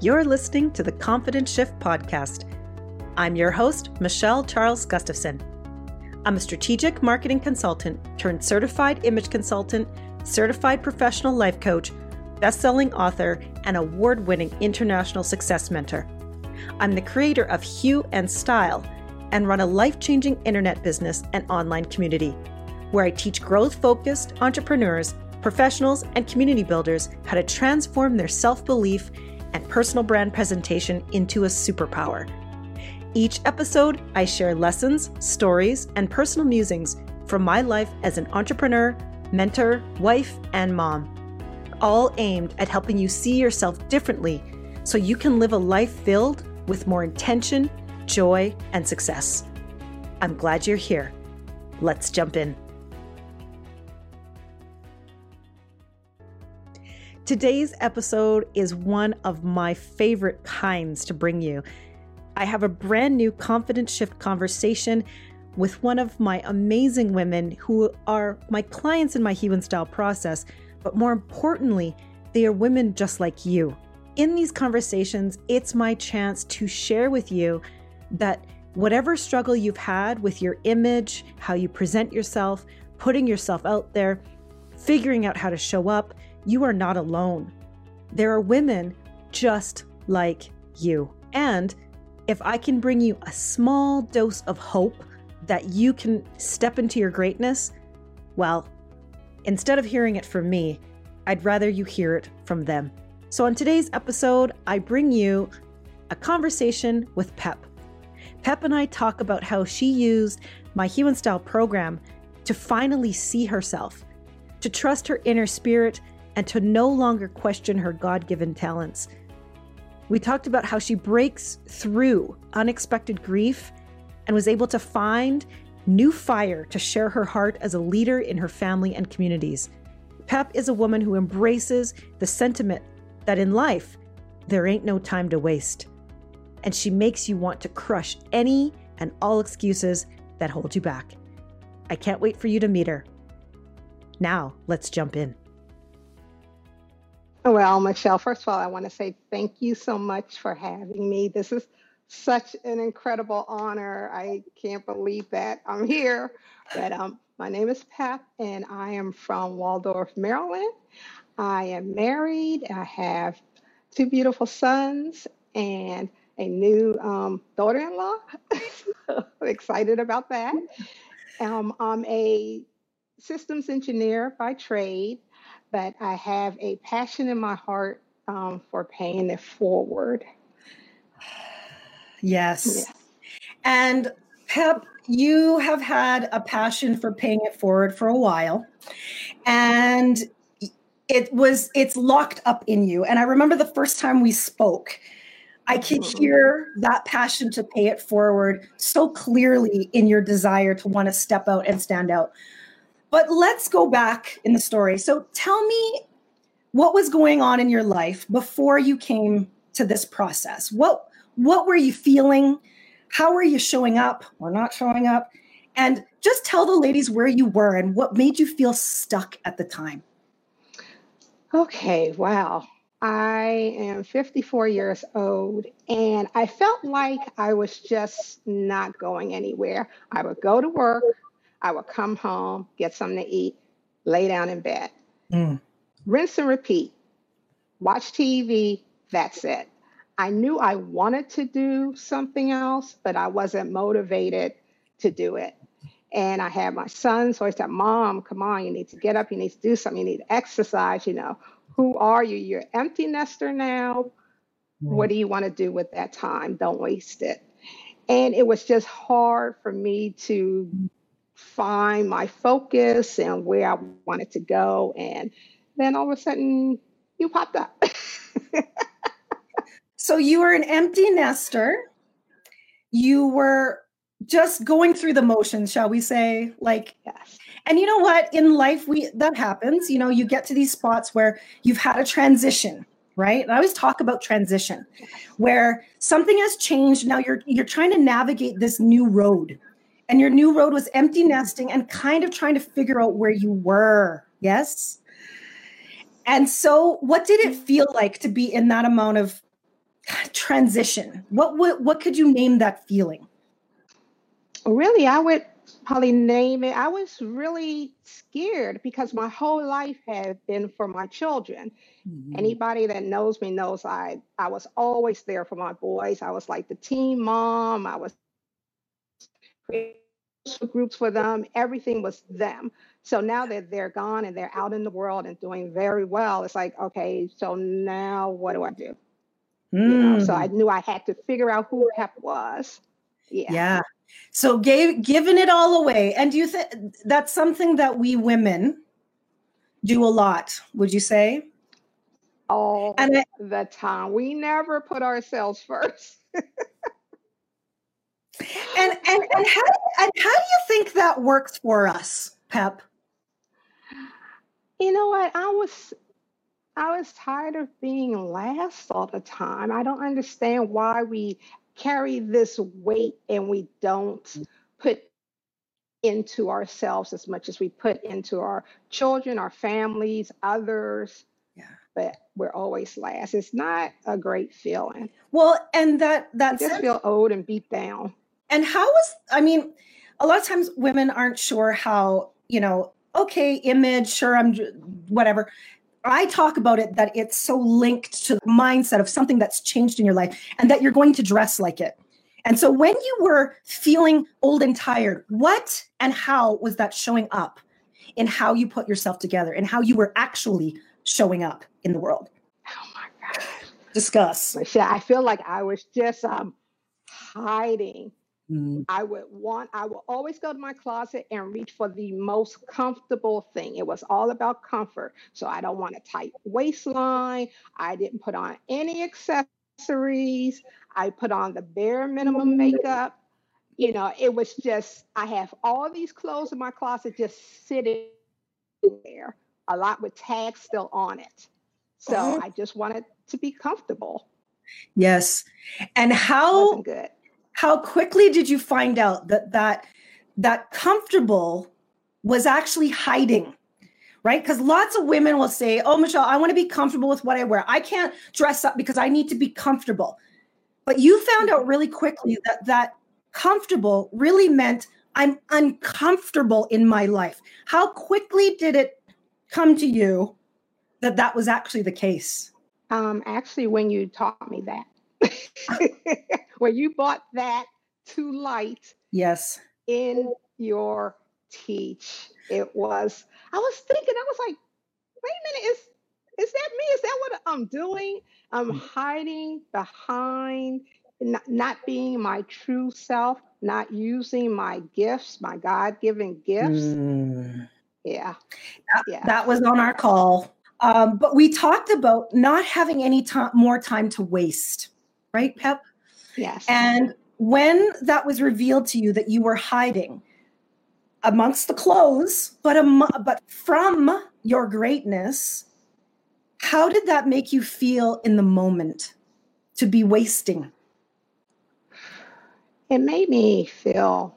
You're listening to the Confident Shift podcast. I'm your host, Michelle Charles Gustafson. I'm a strategic marketing consultant turned certified image consultant, certified professional life coach, best selling author, and award winning international success mentor. I'm the creator of Hue and Style and run a life changing internet business and online community where I teach growth focused entrepreneurs, professionals, and community builders how to transform their self belief and personal brand presentation into a superpower. Each episode, I share lessons, stories, and personal musings from my life as an entrepreneur, mentor, wife, and mom, all aimed at helping you see yourself differently so you can live a life filled with more intention, joy, and success. I'm glad you're here. Let's jump in. Today's episode is one of my favorite kinds to bring you. I have a brand new confidence shift conversation with one of my amazing women who are my clients in my Hue and Style process, but more importantly, they are women just like you. In these conversations, it's my chance to share with you that whatever struggle you've had with your image, how you present yourself, putting yourself out there, figuring out how to show up, you are not alone. There are women just like you. And if I can bring you a small dose of hope that you can step into your greatness, well, instead of hearing it from me, I'd rather you hear it from them. So, on today's episode, I bring you a conversation with Pep. Pep and I talk about how she used my Hue and Style program to finally see herself, to trust her inner spirit, and to no longer question her God given talents. We talked about how she breaks through unexpected grief and was able to find new fire to share her heart as a leader in her family and communities. Pep is a woman who embraces the sentiment that in life, there ain't no time to waste. And she makes you want to crush any and all excuses that hold you back. I can't wait for you to meet her. Now, let's jump in. Well, Michelle, first of all, I want to say thank you so much for having me. This is such an incredible honor. I can't believe that I'm here. But um, my name is Pep, and I am from Waldorf, Maryland. I am married. I have two beautiful sons and a new um, daughter-in-law. excited about that. Um, I'm a systems engineer by trade but I have a passion in my heart um, for paying it forward. Yes. And Pep, you have had a passion for paying it forward for a while. And it was it's locked up in you. And I remember the first time we spoke, I could hear that passion to pay it forward so clearly in your desire to want to step out and stand out. But let's go back in the story. So tell me what was going on in your life before you came to this process. What what were you feeling? How were you showing up or not showing up? And just tell the ladies where you were and what made you feel stuck at the time. Okay, wow. I am 54 years old and I felt like I was just not going anywhere. I would go to work, I would come home, get something to eat, lay down in bed. Mm. Rinse and repeat. Watch TV, that's it. I knew I wanted to do something else, but I wasn't motivated to do it. And I had my son, so I said, Mom, come on, you need to get up, you need to do something, you need to exercise, you know. Who are you? You're empty nester now. What do you want to do with that time? Don't waste it. And it was just hard for me to find my focus and where I wanted to go. And then all of a sudden, you popped up. so you were an empty nester. You were just going through the motions, shall we say? Like, yes. And you know what? In life, we that happens. You know, you get to these spots where you've had a transition, right? And I always talk about transition, where something has changed. Now you're you're trying to navigate this new road and your new road was empty nesting and kind of trying to figure out where you were. Yes. And so, what did it feel like to be in that amount of transition? What what what could you name that feeling? Really, I would probably name it. I was really scared because my whole life had been for my children. Mm-hmm. Anybody that knows me knows I I was always there for my boys. I was like the team mom. I was groups for them. Everything was them. So now that they're gone and they're out in the world and doing very well, it's like, okay, so now what do I do? Mm. You know, so I mm. knew I had to figure out who Pep was. Yeah. Yeah. So gave giving it all away. And do you think that's something that we women do a lot, would you say? All and it, the time. We never put ourselves first. And and and how and how do you think that works for us, Pep? You know what? I was I was tired of being last all the time. I don't understand why we carry this weight and we don't put into ourselves as much as we put into our children, our families, others. Yeah. But we're always last. It's not a great feeling. Well, and that that just feel old and beat down. And how was I mean, a lot of times women aren't sure how, you know, okay, image, sure, I'm whatever. I talk about it that it's so linked to the mindset of something that's changed in your life and that you're going to dress like it. And so when you were feeling old and tired, what and how was that showing up in how you put yourself together and how you were actually showing up in the world? Oh my God. Discuss. I feel like I was just um, hiding Mm. I would want, I will always go to my closet and reach for the most comfortable thing. It was all about comfort. So I don't want a tight waistline. I didn't put on any accessories. I put on the bare minimum makeup. You know, it was just, I have all these clothes in my closet just sitting there, a lot with tags still on it. So uh-huh. I just wanted to be comfortable. Yes. And how good how quickly did you find out that that that comfortable was actually hiding right? Because lots of women will say oh michelle i want to be comfortable with what i wear. I can't dress up because i need to be comfortable. But you found out really quickly that that comfortable really meant i'm uncomfortable in my life. How quickly did it come to you that that was actually the case? Um actually when you taught me that when you brought that to light yes. in your teach. It was i was thinking i was like wait a minute is is that me? Is that what i'm doing? I'm mm. hiding behind not, not being my true self not using my gifts my god-given gifts? Mm. yeah. That, yeah. that was on our call. Um, but we talked about not having any time more time to waste. Right, Pep? Yes. And when that was revealed to you that you were hiding amongst the clothes, but am- but from your greatness, how did that make you feel in the moment to be wasting? It made me feel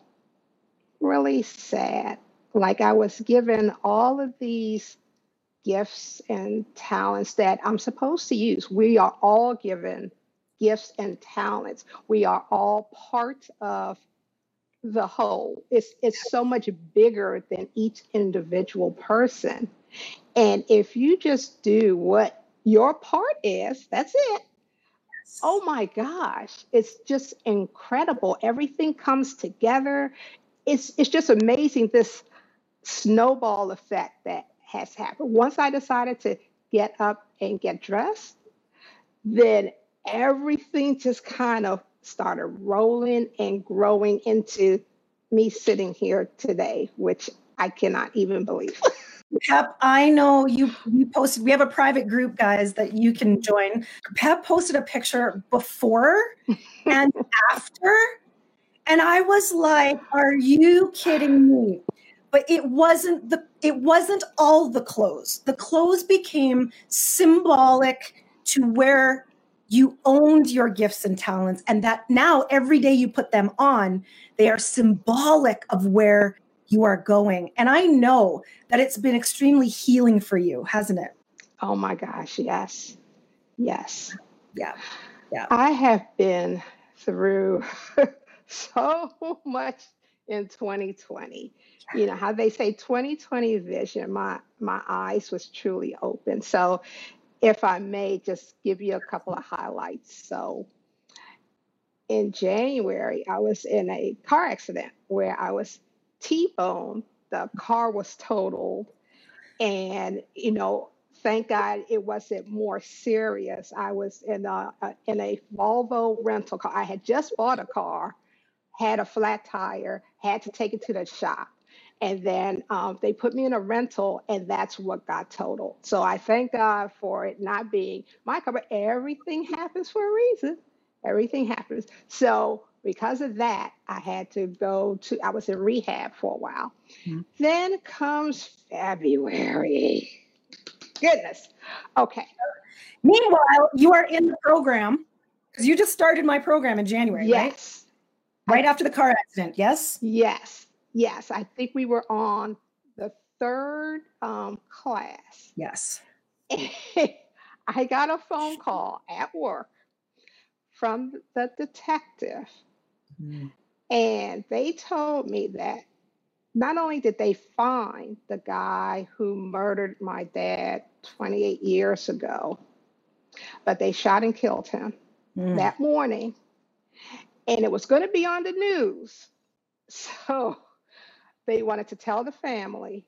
really sad. Like I was given all of these gifts and talents that I'm supposed to use. We are all given gifts and talents. We are all part of the whole. It's it's so much bigger than each individual person. And if you just do what your part is, that's it. Oh my gosh, it's just incredible. Everything comes together. It's it's just amazing this snowball effect that has happened. Once I decided to get up and get dressed, then everything just kind of started rolling and growing into me sitting here today, which I cannot even believe. Pep, I know you you posted we have a private group guys that you can join. Pep posted a picture before and after and I was like, are you kidding me? But it wasn't the it wasn't all the clothes. The clothes became symbolic to where you owned your gifts and talents and that now every day you put them on they are symbolic of where you are going and i know that it's been extremely healing for you hasn't it oh my gosh yes yes yeah Yeah. I have been through so much in 2020. You know how they say 2020 vision, my my eyes was truly open. So if I may just give you a couple of highlights. So in January, I was in a car accident where I was T-boned. The car was totaled. And, you know, thank God it wasn't more serious. I was in a, a in a Volvo rental car. I had just bought a car, had a flat tire, had to take it to the shop. And then um, they put me in a rental, and that's what got totaled. So I thank God for it not being my car, but everything happens for a reason. Everything happens. So because of that, I had to go to, I was in rehab for a while. Mm-hmm. Then comes February. Goodness. Okay. Meanwhile, you are in the program because you just started my program in January, yes. right? Right after the car accident, yes? Yes. Yes. I think we were on the third um, class. Yes. I got a phone call at work from the detective, mm. and they told me that not only did they find the guy who murdered my dad 28 years ago, but they shot and killed him mm. that morning. And it was going to be on the news. So they wanted to tell the family.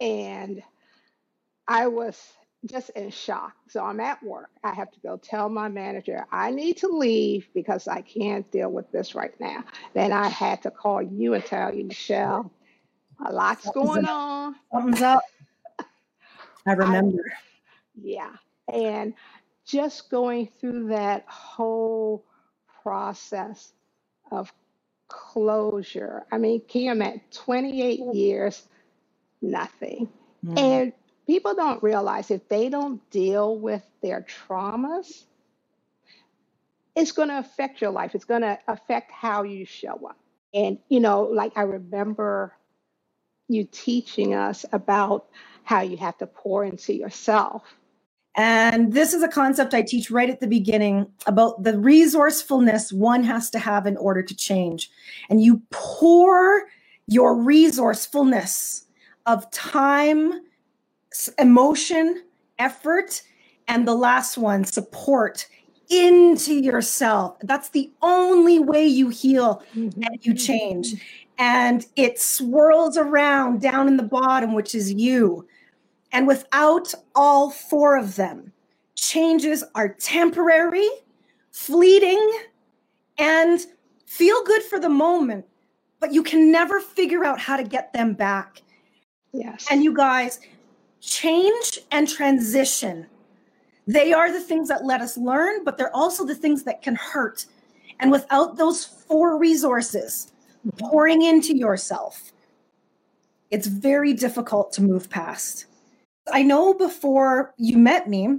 And I was just in shock. So I'm at work. I have to go tell my manager I need to leave because I can't deal with this right now. Then I had to call you and tell you, Michelle, a lot's Something's going up. on. Something's up. I remember. I, yeah. And just going through that whole process of closure. I mean, Kim at 28 years, nothing. Mm. And people don't realize if they don't deal with their traumas, it's going to affect your life. It's going to affect how you show up. And, you know, like I remember you teaching us about how you have to pour into yourself. And this is a concept I teach right at the beginning about the resourcefulness one has to have in order to change. And you pour your resourcefulness of time, emotion, effort, and the last one, support into yourself. That's the only way you heal mm-hmm. and you change. And it swirls around down in the bottom, which is you. And without all four of them, changes are temporary, fleeting, and feel good for the moment, but you can never figure out how to get them back. Yes. And you guys, change and transition they are the things that let us learn but they're also the things that can hurt and without those four resources pouring into yourself it's very difficult to move past i know before you met me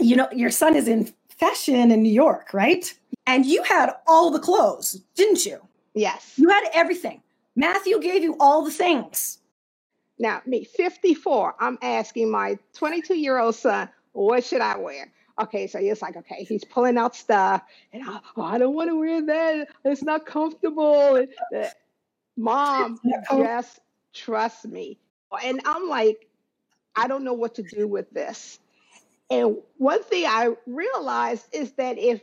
you know your son is in fashion in new york right and you had all the clothes didn't you yes you had everything matthew gave you all the things now, me, 54, I'm asking my 22 year old son, what should I wear? Okay, so it's like, okay, he's pulling out stuff, and I, oh, I don't want to wear that. It's not comfortable. And, uh, Mom, just trust me. And I'm like, I don't know what to do with this. And one thing I realized is that if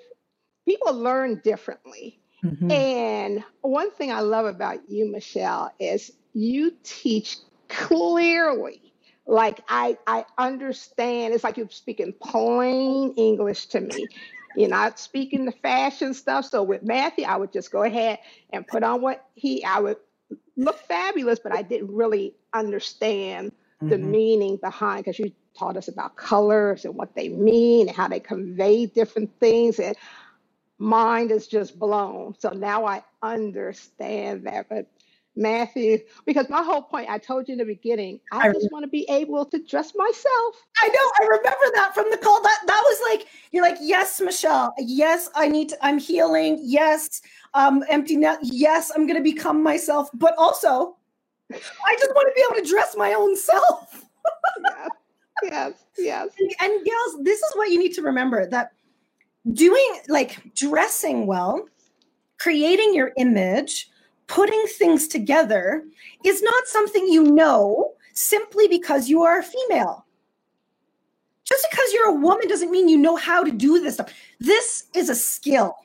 people learn differently, mm-hmm. and one thing I love about you, Michelle, is you teach clearly like I I understand. It's like you're speaking plain English to me. You're not speaking the fashion stuff. So with Matthew, I would just go ahead and put on what he I would look fabulous, but I didn't really understand mm-hmm. the meaning behind because you taught us about colors and what they mean and how they convey different things. And mind is just blown. So now I understand that. But Matthew, because my whole point, I told you in the beginning, I, I just want to be able to dress myself. I know. I remember that from the call. That that was like, you're like, yes, Michelle. Yes, I need to, I'm healing. Yes, um, empty net. Yes, I'm gonna become myself. But also, I just want to be able to dress my own self. yes, yes, yes. And, and gals, this is what you need to remember that doing like dressing well, creating your image, putting things together is not something you know simply because you are a female. Just because you're a woman doesn't mean you know how to do this stuff. This is a skill.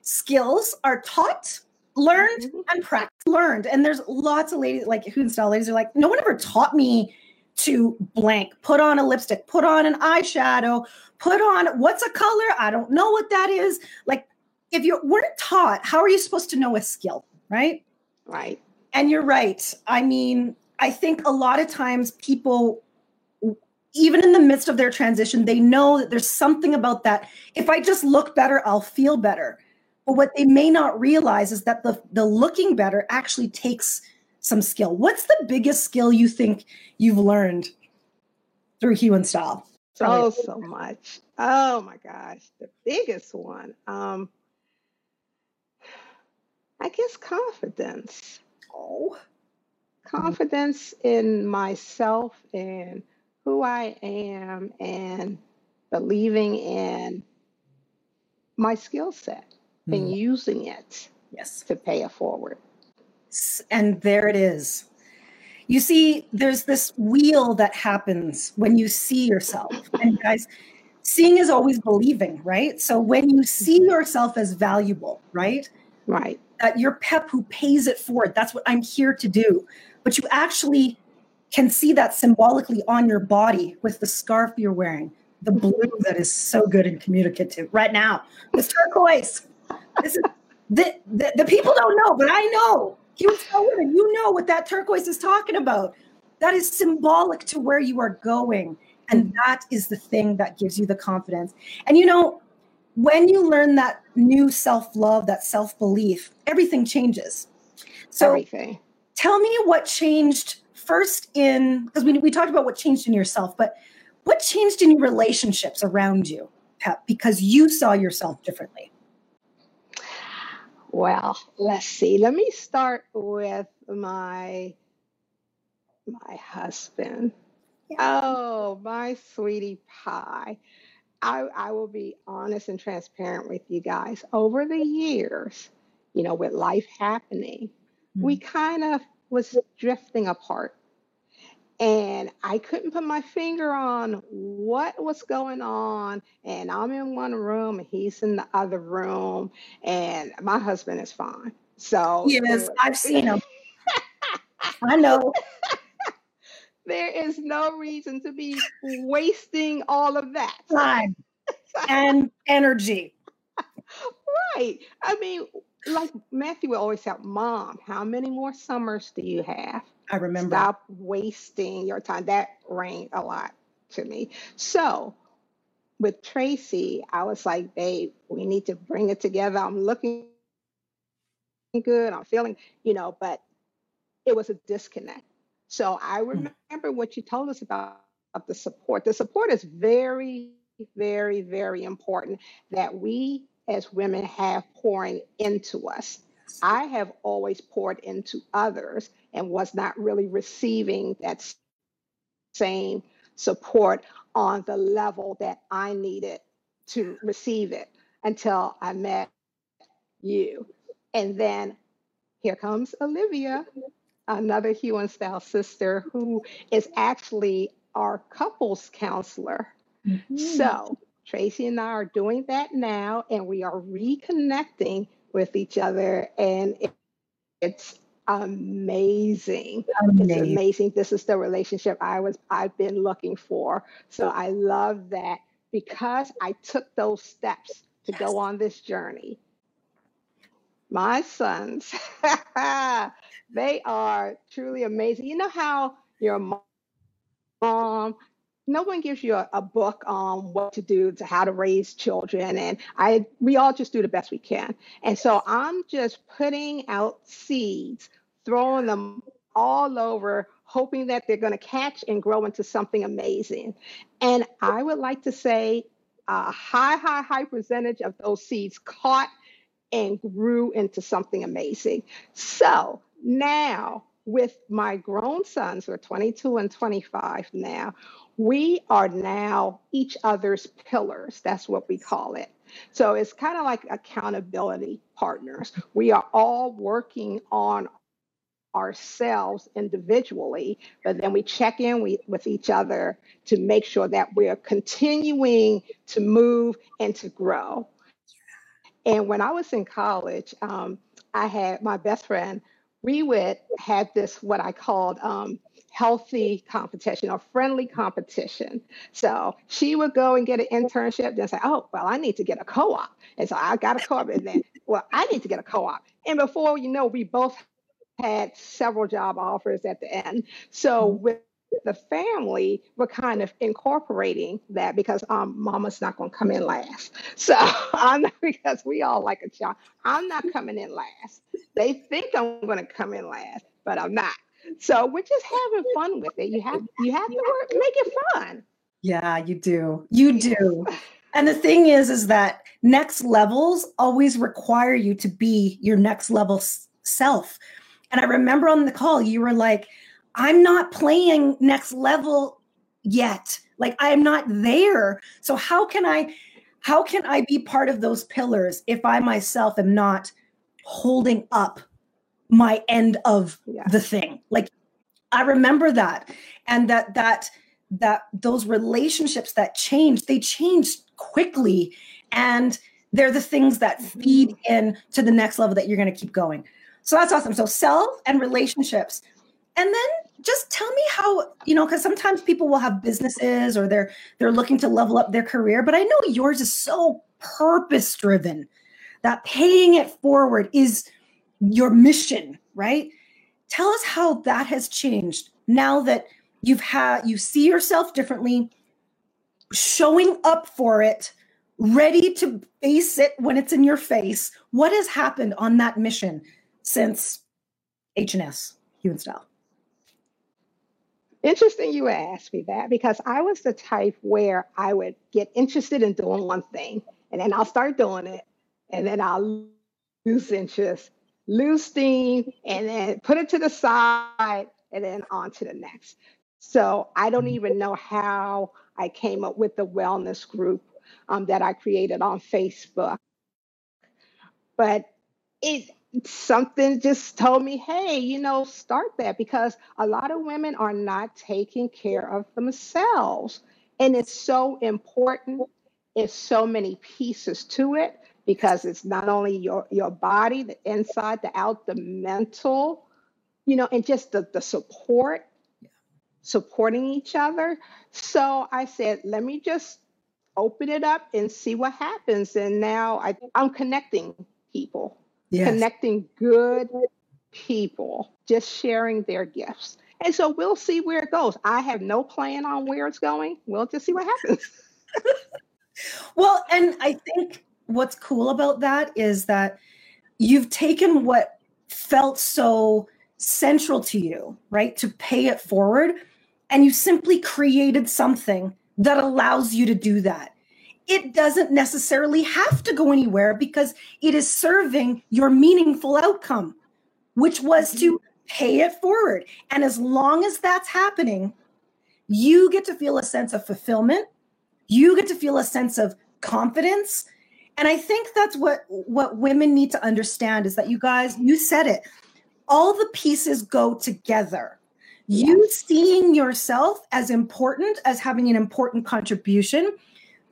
Skills are taught, learned, mm-hmm. and practiced. Learned. And there's lots of ladies like who style ladies are like, no one ever taught me to blank, put on a lipstick, put on an eyeshadow, put on what's a color? I don't know what that is. Like, if you weren't taught, how are you supposed to know a skill? Right. Right. And you're right. I mean, I think a lot of times people, even in the midst of their transition, they know that there's something about that. If I just look better, I'll feel better. But what they may not realize is that the, the looking better actually takes some skill. What's the biggest skill you think you've learned through Hue and Style? Oh, so much. Oh my gosh, the biggest one. Um, I guess confidence. Oh, confidence in myself and who I am, and believing in my skill set mm. and hmm. using it. Yes, to pay it forward. And there it is. You see, there's this wheel that happens when you see yourself. And guys, seeing is always believing, right? So when you see mm-hmm. yourself as valuable, right? Right. That you're Pep who pays it forward. That's what I'm here to do. But you actually can see that symbolically on your body with the scarf you're wearing, the blue that is so good and communicative right now. This turquoise. This is the, the, the people don't know, but I know you tell women, you know what that turquoise is talking about. That is symbolic to where you are going. And that is the thing that gives you the confidence. And you know, when you learn that new self love, that self belief, everything changes. So, everything. tell me what changed first in, because we, we talked about what changed in yourself, but what changed in your relationships around you, Pep, because you saw yourself differently? Well, let's see. Let me start with my my husband. Yeah. Oh, my sweetie pie. I, I will be honest and transparent with you guys. Over the years, you know, with life happening, mm-hmm. we kind of was drifting apart and I couldn't put my finger on what was going on. And I'm in one room and he's in the other room, and my husband is fine. So, yes, I've seen him. I know. there is no reason to be wasting all of that time and energy. right. I mean, like Matthew would always say, Mom, how many more summers do you have? I remember. Stop wasting your time. That rang a lot to me. So with Tracy, I was like, babe, we need to bring it together. I'm looking good. I'm feeling, you know, but it was a disconnect. So I hmm. remember what you told us about, about the support. The support is very, very, very important that we as women have pouring into us. I have always poured into others and was not really receiving that same support on the level that I needed to receive it until I met you. And then here comes Olivia, another Hue and Style sister who is actually our couples counselor. Mm-hmm. So Tracy and I are doing that now, and we are reconnecting with each other, and it, it's amazing. amazing. It's amazing. This is the relationship I was I've been looking for. So I love that because I took those steps to yes. go on this journey. My sons, they are truly amazing. You know how your mom no one gives you a, a, book on what to do to how to raise children and i we all just do the best we can. And so i'm just putting out seeds throwing them all over hoping that they're going to catch and grow into something amazing. And i would like to say a high high high percentage of those seeds caught and grew into something amazing. So now with my grown sons, who are 22 and 25 now, we are now each other's pillars. That's what we call it. So it's kind of like accountability partners. We are all working on ourselves individually, but then we check in we, with each other to make sure that we're continuing to move and to grow. And when I was in college, um, I had my best friend. We would have this what I called um, healthy competition or friendly competition. So she would go and get an internship, then say, "Oh, well, I need to get a co-op," and so I got a co-op, and then, well, I need to get a co-op. And before you know, we both had several job offers at the end. So mm-hmm. with the family, we're kind of incorporating that because um, mama's not going to come in last. So I'm not, because we all like a child. I'm not coming in last. They think I'm going to come in last, but I'm not. So we're just having fun with it. You have you have to work, make it fun. Yeah, you do. You do. And the thing is, is that next levels always require you to be your next level self. And I remember on the call, you were like, I'm not playing next level yet. Like I'm not there. So how can I how can I be part of those pillars if I myself am not holding up my end of yeah. the thing? Like I remember that and that that that those relationships that change, they change quickly and they're the things that feed mm-hmm. in to the next level that you're going to keep going. So that's awesome. So self and relationships. And then just tell me how, you know, because sometimes people will have businesses or they're they're looking to level up their career, but I know yours is so purpose driven that paying it forward is your mission, right? Tell us how that has changed now that you've had you see yourself differently, showing up for it, ready to face it when it's in your face. What has happened on that mission since H&S Hue and Style? Interesting you asked me that because I was the type where I would get interested in doing one thing and then I'll start doing it and then I'll lose interest, lose steam, and then put it to the side and then on to the next. So I don't mm-hmm. even know how I came up with the wellness group um, that I created on Facebook. But it something just told me, hey, you know, start that because a lot of women are not taking care of themselves. And it's so important. It's so many pieces to it because it's not only your, your body, the inside, the out, the mental, you know, and just the, the support, supporting each other. So I said, let me just open it up and see what happens. And now I, I'm connecting people yes. connecting good people, just sharing their gifts. And so we'll see where it goes. I have no plan on where it's going. We'll just see what happens. well, and I think what's cool about that is that you've taken what felt so central to you, right? To pay it forward. And you simply created something that allows you to do that it doesn't necessarily have to go anywhere because it is serving your meaningful outcome, which was to mm-hmm. pay it forward. And as long as that's happening, you get to feel a sense of fulfillment. You get to feel a sense of confidence. And I think that's what what women need to understand is that you guys, you said it. All the pieces go together. Yes. You seeing yourself as important as having an important contribution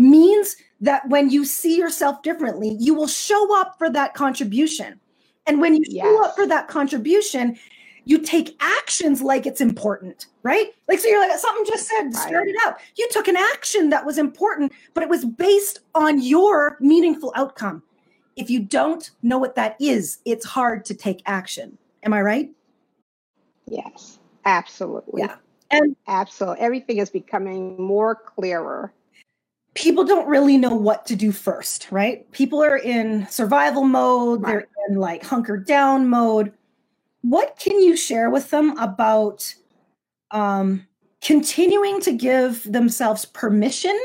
means that when you see yourself differently, you will show up for that contribution. And when you yes. show up for that contribution, you take actions like it's important, right? Like, so you're like, something just said, start it up. You took an action that was important, but it was based on your meaningful outcome. If you don't know what that is, it's hard to take action. Am I right? Yes, absolutely. Yeah. And absolutely. Everything is becoming more clearer people don't really know what to do first, right? People are in survival mode, right. they're in like hunker down mode. What can you share with them about um, continuing to give themselves permission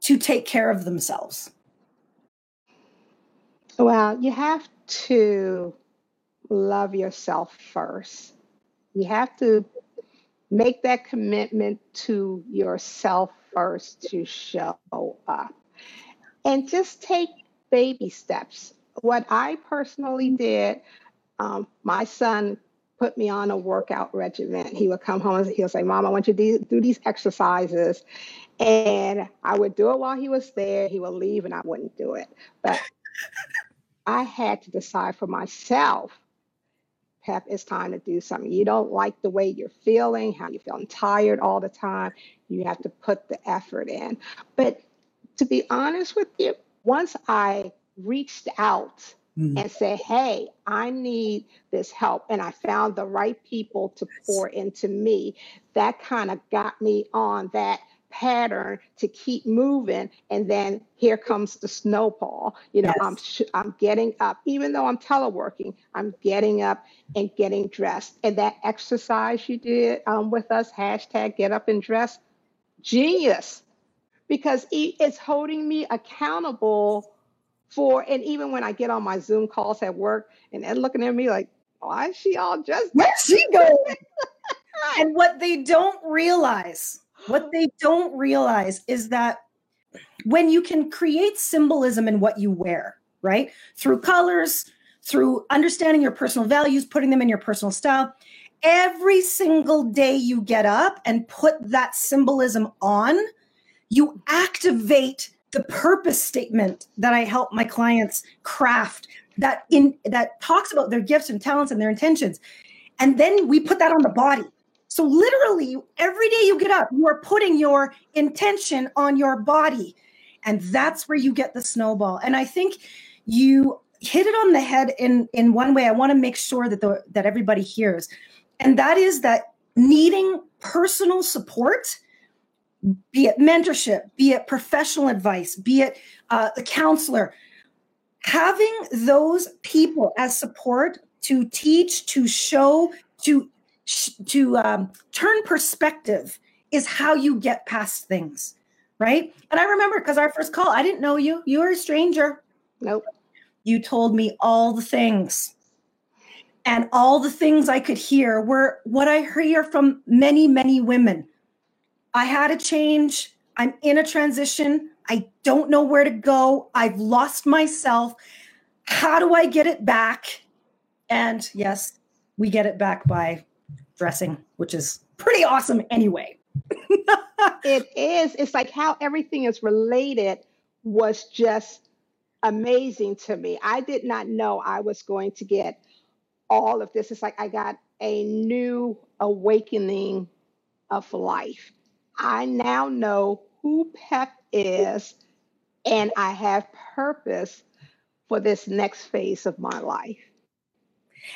to take care of themselves? Well, you have to love yourself first You have to make that commitment to yourself first to show up. And just take baby steps. What I personally did, um, my son put me on a workout regimen. He would come home and he'll say, Mom, I want you to do these exercises. And I would do it while he was there. He would leave and I wouldn't do it. But I had to decide for myself Pep, it's time to do something. You don't like the way you're feeling, how you're feeling tired all the time. You have to put the effort in. But to be honest with you, once I reached out mm-hmm. and said, hey, I need this help, and I found the right people to pour into me, that kind of got me on that pattern to keep moving and then here comes the snowball. You know yes. i'm sh- i'm getting up. Even though i'm teleworking i'm getting up and getting dressed. And that exercise you did um, with us hashtag get up and dress genius. Because it's holding me accountable for and even when i get on my zoom calls at work and they're looking at me like why is she all dressed where's she going and what they don't realize what they don't realize is that when you can create symbolism in what you wear, right? Through colors, through understanding your personal values, putting them in your personal style, every single day you get up and put that symbolism on, you activate the purpose statement that I help my clients craft that in that talks about their gifts and talents and their intentions. And then we put that on the body. So, literally, every day you get up, you are putting your intention on your body. And that's where you get the snowball. And I think you hit it on the head in, in one way. I want to make sure that, the, that everybody hears. And that is that needing personal support, be it mentorship, be it professional advice, be it uh, a counselor, having those people as support to teach, to show, to to um, turn perspective is how you get past things, right? And I remember because our first call, I didn't know you. You were a stranger. Nope. You told me all the things. And all the things I could hear were what I hear from many, many women. I had a change. I'm in a transition. I don't know where to go. I've lost myself. How do I get it back? And yes, we get it back by dressing, which is pretty awesome anyway. it is. It's like how everything is related was just amazing to me. I did not know I was going to get all of this. It's like I got a new awakening of life. I now know who Pep is, and I have purpose for this next phase of my life.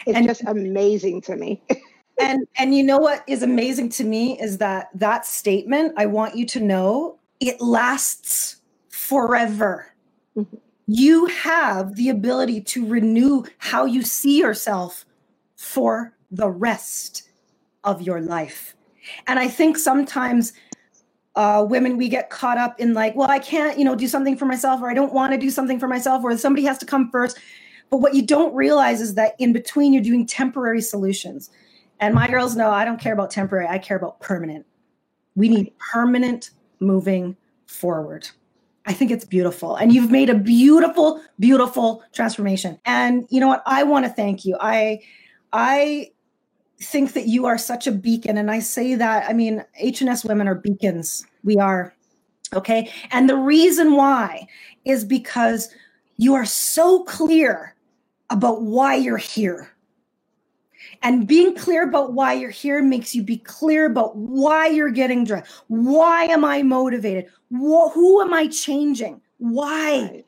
It's and, just amazing to me. and and you know what is amazing to me is that that statement i want you to know it lasts forever. Mm-hmm. you have the ability to renew how you see yourself for the rest of your life. And i think sometimes uh, women we get caught up in like well i can't you know do something for myself or i don't want to do something for myself or somebody has to come first. But what you don't realize is that in between you're doing temporary solutions and my girls know I don't care about temporary, I care about permanent. We need permanent moving forward. I think it's beautiful. And you've made a beautiful, beautiful transformation. And you know what? I want to thank you. I I think that you are such a beacon. And I say that, I mean, HNS women are beacons. We are. Okay. And the reason why is because you are so clear about why you're here. And being clear about why you're here makes you be clear about why you're getting dressed. Why am I motivated? Wh- who am I changing? Why?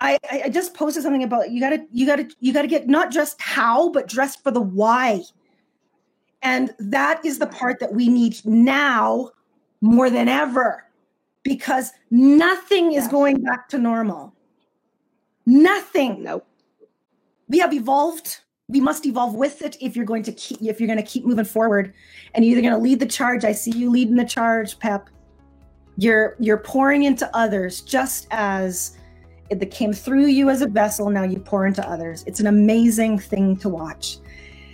I, I just posted something about you gotta you gotta you gotta get not just how but dressed for the why and that is the part that we need now more than ever because nothing is going back to normal nothing nope we have evolved we must evolve with it if you're going to keep if you're going to keep moving forward and you're either going to lead the charge i see you leading the charge pep you're you're pouring into others just as it came through you as a vessel now you pour into others it's an amazing thing to watch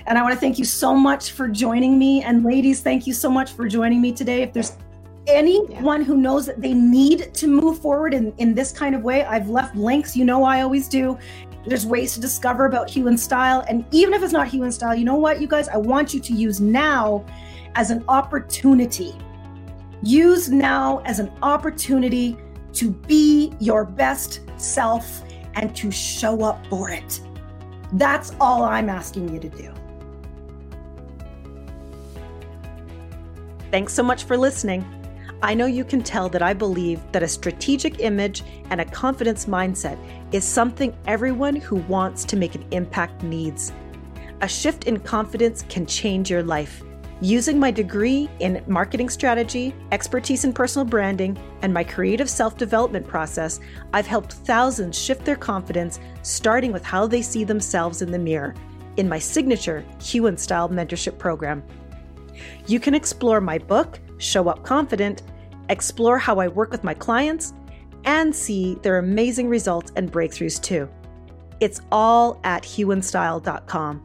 And I want to thank you so much for joining me. And ladies, thank you so much for joining me today. If there's anyone yeah. who knows that they need to move forward in, in this kind of way, I've left links. You know, I always do. There's ways to discover about Hue and Style. And even if it's not Hue and Style, you know what, you guys, I want you to use now as an opportunity. Use now as an opportunity to be your best self and to show up for it. That's all I'm asking you to do. Thanks so much for listening. I know you can tell that I believe that a strategic image and a confidence mindset is something everyone who wants to make an impact needs. A shift in confidence can change your life. Using my degree in marketing strategy, expertise in personal branding, and my creative self development process, I've helped thousands shift their confidence, starting with how they see themselves in the mirror in my signature Hue and Style mentorship program. You can explore my book, Show Up Confident, explore how I work with my clients, and see their amazing results and breakthroughs too. It's all at hueandstyle.com.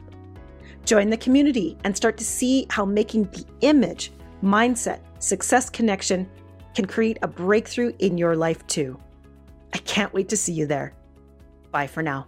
Join the community and start to see how making the image, mindset, success connection can create a breakthrough in your life too. I can't wait to see you there. Bye for now.